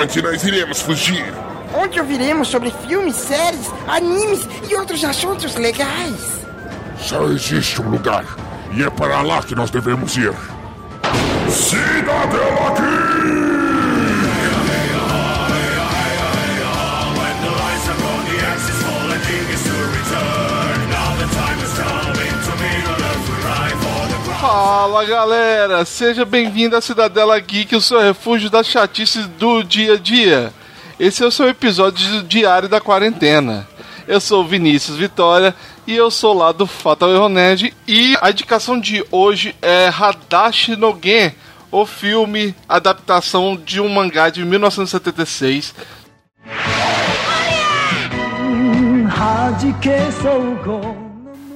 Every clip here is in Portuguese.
onde nós iremos fugir? Onde ouviremos sobre filmes, séries, animes e outros assuntos legais. Só existe um lugar, e é para lá que nós devemos ir. Cidadela Geek! Fala galera, seja bem-vindo à Cidadela Geek, o seu refúgio das chatices do dia a dia. Esse é o seu episódio diário da quarentena. Eu sou Vinícius Vitória e eu sou lá do Fatal Nerd e a indicação de hoje é Hadashi no Gen, o filme adaptação de um mangá de 1976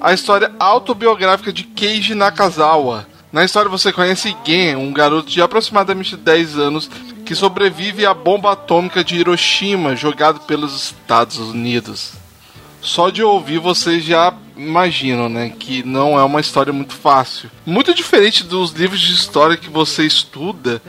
a história autobiográfica de Keiji Nakazawa. Na história você conhece Gen, um garoto de aproximadamente 10 anos que sobrevive à bomba atômica de Hiroshima jogado pelos Estados Unidos. Só de ouvir vocês já imaginam, né, que não é uma história muito fácil. Muito diferente dos livros de história que você estuda,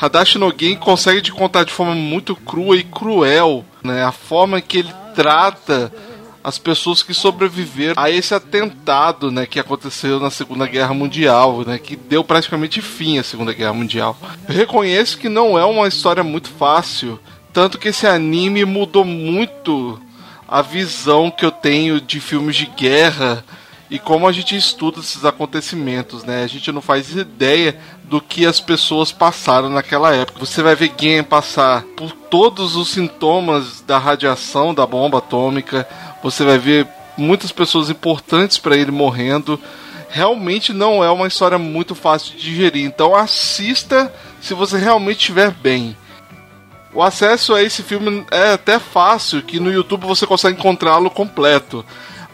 Hadashi no Gen consegue te contar de forma muito crua e cruel, né, a forma que ele trata as pessoas que sobreviveram a esse atentado, né, que aconteceu na Segunda Guerra Mundial, né, que deu praticamente fim à Segunda Guerra Mundial. Eu reconheço que não é uma história muito fácil, tanto que esse anime mudou muito a visão que eu tenho de filmes de guerra e como a gente estuda esses acontecimentos, né? A gente não faz ideia do que as pessoas passaram naquela época. Você vai ver Gen passar por todos os sintomas da radiação da bomba atômica, você vai ver muitas pessoas importantes para ele morrendo. Realmente não é uma história muito fácil de digerir. Então assista se você realmente estiver bem. O acesso a esse filme é até fácil, que no YouTube você consegue encontrá-lo completo.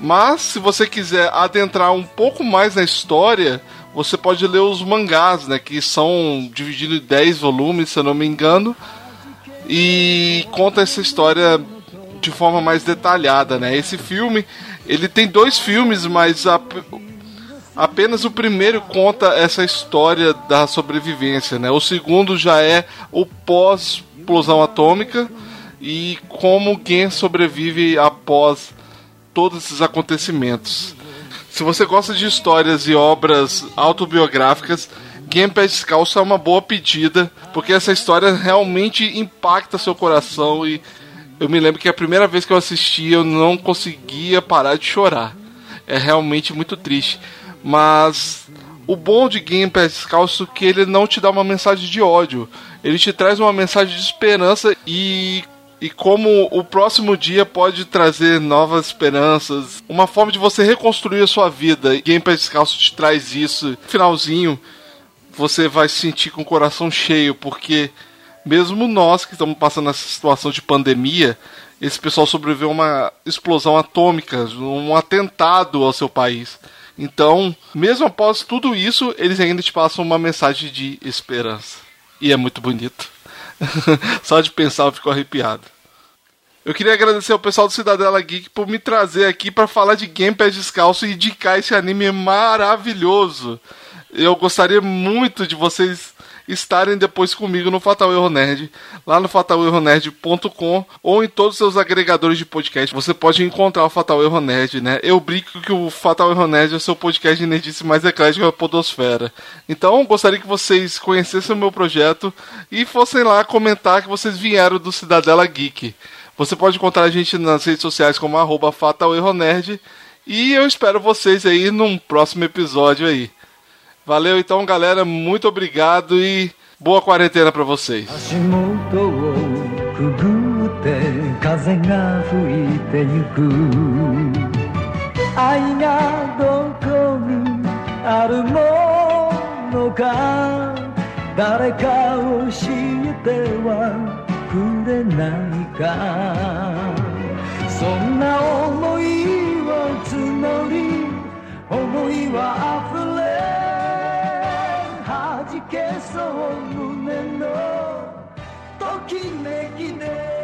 Mas se você quiser adentrar um pouco mais na história, você pode ler os mangás, né, que são divididos em 10 volumes, se eu não me engano, e conta essa história de forma mais detalhada, né? Esse filme, ele tem dois filmes, mas a, apenas o primeiro conta essa história da sobrevivência, né? O segundo já é o pós explosão atômica e como Gen sobrevive após todos esses acontecimentos. Se você gosta de histórias e obras autobiográficas, Game Pé Descalço é uma boa pedida, porque essa história realmente impacta seu coração e eu me lembro que a primeira vez que eu assisti eu não conseguia parar de chorar. É realmente muito triste. Mas o bom de Game Pass Descalço é que ele não te dá uma mensagem de ódio. Ele te traz uma mensagem de esperança e e como o próximo dia pode trazer novas esperanças, uma forma de você reconstruir a sua vida. Game Pass Descalço te traz isso. Finalzinho, você vai se sentir com o coração cheio, porque mesmo nós que estamos passando essa situação de pandemia, esse pessoal sobreviveu a uma explosão atômica, um atentado ao seu país. Então, mesmo após tudo isso, eles ainda te passam uma mensagem de esperança. E é muito bonito. Só de pensar eu fico arrepiado. Eu queria agradecer ao pessoal do Cidadela Geek por me trazer aqui para falar de Game Pass Descalço e indicar esse anime maravilhoso. Eu gostaria muito de vocês estarem depois comigo no Fatal Erro Nerd, lá no fatalerronerd.com ou em todos os seus agregadores de podcast. Você pode encontrar o Fatal Erro Nerd, né? Eu brinco que o Fatal Erro Nerd é o seu podcast de nerdice mais eclético da podosfera. Então, gostaria que vocês conhecessem o meu projeto e fossem lá comentar que vocês vieram do Cidadela Geek. Você pode encontrar a gente nas redes sociais como arroba Fatal Erro Nerd. E eu espero vocês aí num próximo episódio aí. Valeu então, galera. Muito obrigado e boa quarentena para vocês. 風が吹いてゆく愛がどこにあるものか誰か教えてはく れないか。そんな思いを募り思いは溢れ。けそう胸のときめきで。